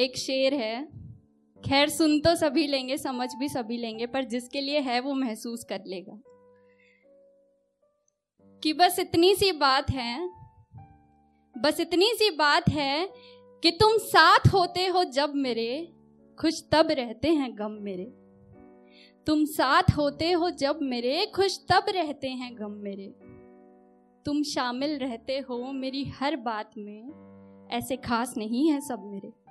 एक शेर है। खैर, सुन तो सभी लेंगे, समझ भी सभी लेंगे, पर जिसके लिए है वो महसूस कर लेगा। कि बस इतनी सी बात है, बस इतनी सी बात है कि तुम साथ होते हो जब मेरे, खुश तब रहते हैं गम मेरे। तुम साथ होते हो जब मेरे, खुश तब रहते हैं गम मेरे। तुम शामिल रहते हो मेरी हर बात में, ऐसे खास नहीं है सब मेरे।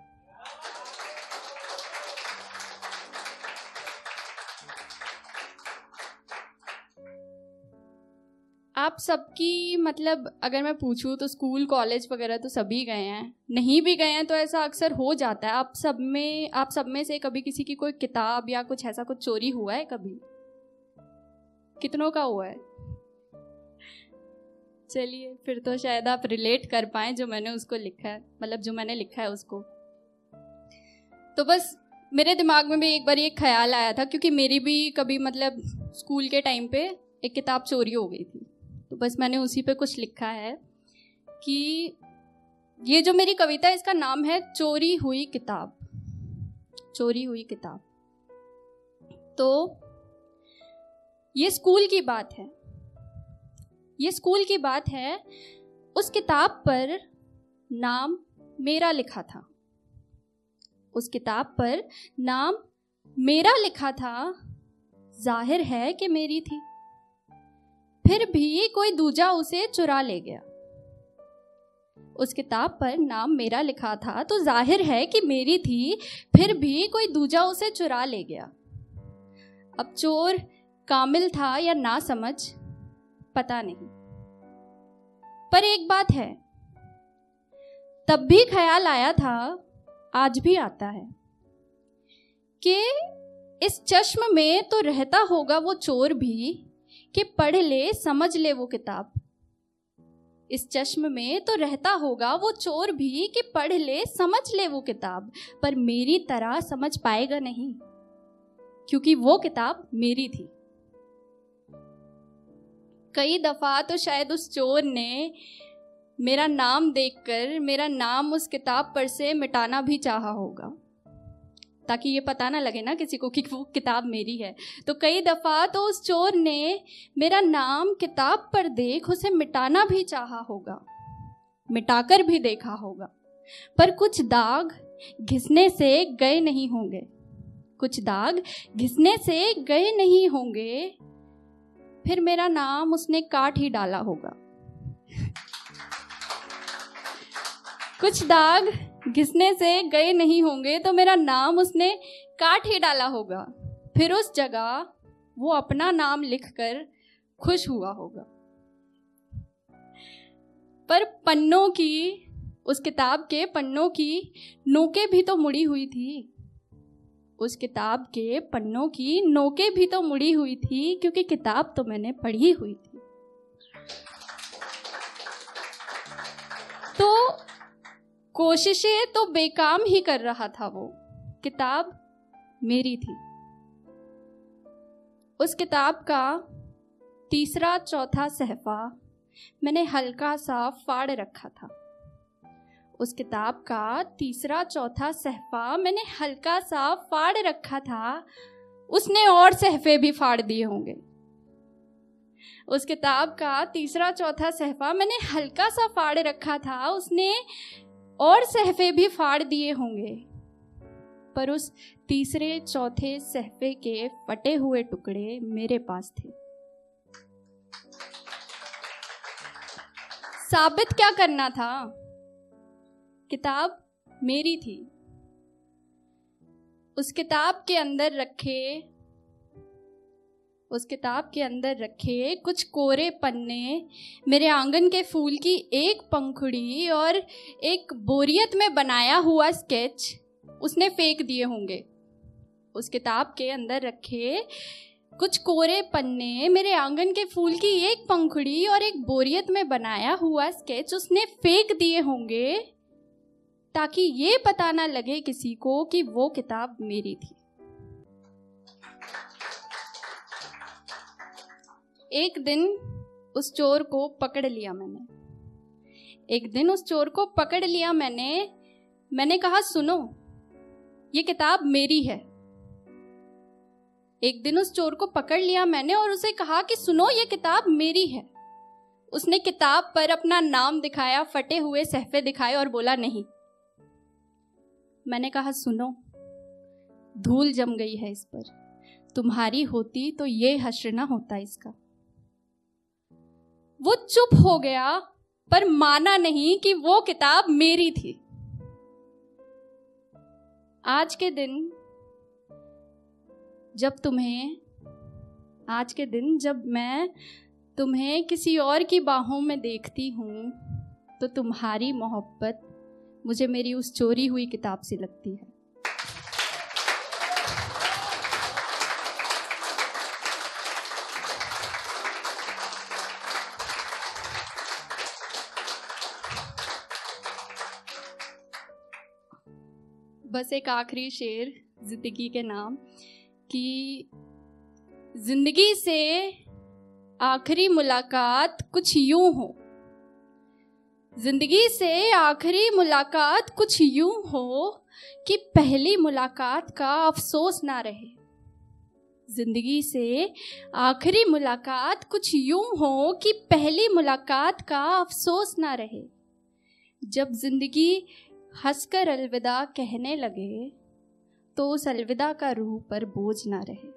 आप सबकी मतलब अगर मैं पूछूँ तो स्कूल, कॉलेज वगैरह तो सभी गए हैं। नहीं भी गए हैं तो ऐसा अक्सर हो जाता है। आप सब में, आप सब में से कभी किसी की कोई किताब या कुछ ऐसा कुछ चोरी हुआ है कभी? कितनों का हुआ है? चलिए, फिर तो शायद आप रिलेट कर पाए जो मैंने उसको लिखा है मतलब जो मैंने लिखा है उसको। तो बस, मेरे दिमाग में भी एक बार एक ख्याल आया था, क्योंकि मेरी भी कभी मतलब स्कूल के टाइम पे एक किताब चोरी हो गई थी। बस मैंने उसी पे कुछ लिखा है कि ये जो मेरी कविता है, इसका नाम है चोरी हुई किताब। चोरी हुई किताब। तो ये स्कूल की बात है। ये स्कूल की बात है, उस किताब पर नाम मेरा लिखा था। उस किताब पर नाम मेरा लिखा था। ज़ाहिर है कि मेरी थी। फिर भी कोई दूजा उसे चुरा ले गया। उस किताब पर नाम मेरा लिखा था तो ज़ाहिर है कि मेरी थी, फिर भी कोई दूजा उसे चुरा ले गया। अब चोर कामिल था या ना समझ, पता नहीं। पर एक बात है, तब भी ख्याल आया था, आज भी आता है, कि इस चश्म में तो रहता होगा वो चोर भी कि पढ़ ले, समझ ले वो किताब। इस चश्म में तो रहता होगा वो चोर भी कि पढ़ ले, समझ ले वो किताब, पर मेरी तरह समझ पाएगा नहीं, क्योंकि वो किताब मेरी थी। कई दफ़ा तो शायद उस चोर ने मेरा नाम देखकर मेरा नाम उस किताब पर से मिटाना भी चाहा होगा। ताकि ये पता ना लगे ना किसी को कि वो किताब मेरी है। तो कई दफ़ा तो उस चोर ने मेरा नाम किताब पर देख उसे मिटाना भी चाहा होगा, मिटाकर भी देखा होगा। पर कुछ दाग घिसने से गए नहीं होंगे। कुछ दाग घिसने से गए नहीं होंगे, फिर मेरा नाम उसने काट ही डाला होगा। कुछ दाग घिसने से गए नहीं होंगे तो मेरा नाम उसने काट ही डाला होगा। फिर उस जगह वो अपना नाम लिखकर खुश हुआ होगा। पर पन्नों की, उस किताब के पन्नों की नोके भी तो मुड़ी हुई थी। उस किताब के पन्नों की नोके भी तो मुड़ी हुई थी, क्योंकि किताब तो मैंने पढ़ी हुई थी। तो कोशिशें तो बेकाम ही कर रहा था वो। किताब मेरी थी। उस किताब का तीसरा चौथा सहफा मैंने हल्का सा फाड़ रखा था। उस किताब का तीसरा चौथा सहफा मैंने हल्का सा फाड़ रखा था। उसने और सहफे भी फाड़ दिए होंगे। उस किताब का तीसरा चौथा सहफा मैंने हल्का सा फाड़ रखा था। उसने और सहफे भी फाड़ दिए होंगे। पर उस तीसरे, चौथे सहफे के फटे हुए टुकड़े मेरे पास थे। साबित क्या करना था? किताब मेरी थी। उस किताब के अंदर रखे उस किताब के अंदर रखे कुछ कोरे पन्ने, मेरे आँगन के फूल की एक पंखुड़ी और एक बोरियत में बनाया हुआ स्केच उसने फेंक दिए होंगे। उस किताब के अंदर रखे कुछ कोरे पन्ने, मेरे आँगन के फूल की एक पंखुड़ी और एक बोरियत में बनाया हुआ स्केच उसने फेंक दिए होंगे, ताकि ये पता ना लगे किसी को कि वो किताब मेरी थी। एक दिन उस चोर को पकड़ लिया मैंने। एक दिन उस चोर को पकड़ लिया मैंने। मैंने कहा, सुनो, ये किताब मेरी है। एक दिन उस चोर को पकड़ लिया मैंने और उसे कहा कि, सुनो, ये किताब मेरी है। उसने किताब पर अपना नाम दिखाया, फटे हुए सहफे दिखाए और बोला, नहीं। मैंने कहा, सुनो, धूल जम गई है इस पर। तुम्हारी होती तो ये हश्र ना होता इसका। वो चुप हो गया, पर माना नहीं कि वो किताब मेरी थी। आज के दिन, जब तुम्हें, आज के दिन जब मैं तुम्हें किसी और की बाहों में देखती हूँ तो तुम्हारी मोहब्बत मुझे मेरी उस चोरी हुई किताब से लगती है। बस एक आखिरी शेर, ज़िंदगी के नाम, कि ज़िंदगी से आखिरी मुलाकात कुछ यूँ हो। ज़िंदगी से आखिरी मुलाकात कुछ यूँ हो कि पहली मुलाकात का अफसोस ना रहे। ज़िंदगी से आखिरी मुलाकात कुछ यूँ हो कि पहली मुलाकात का अफसोस ना रहे। जब ज़िंदगी हंसकर अलविदा कहने लगे तो उस अलविदा का रूह पर बोझ ना रहे।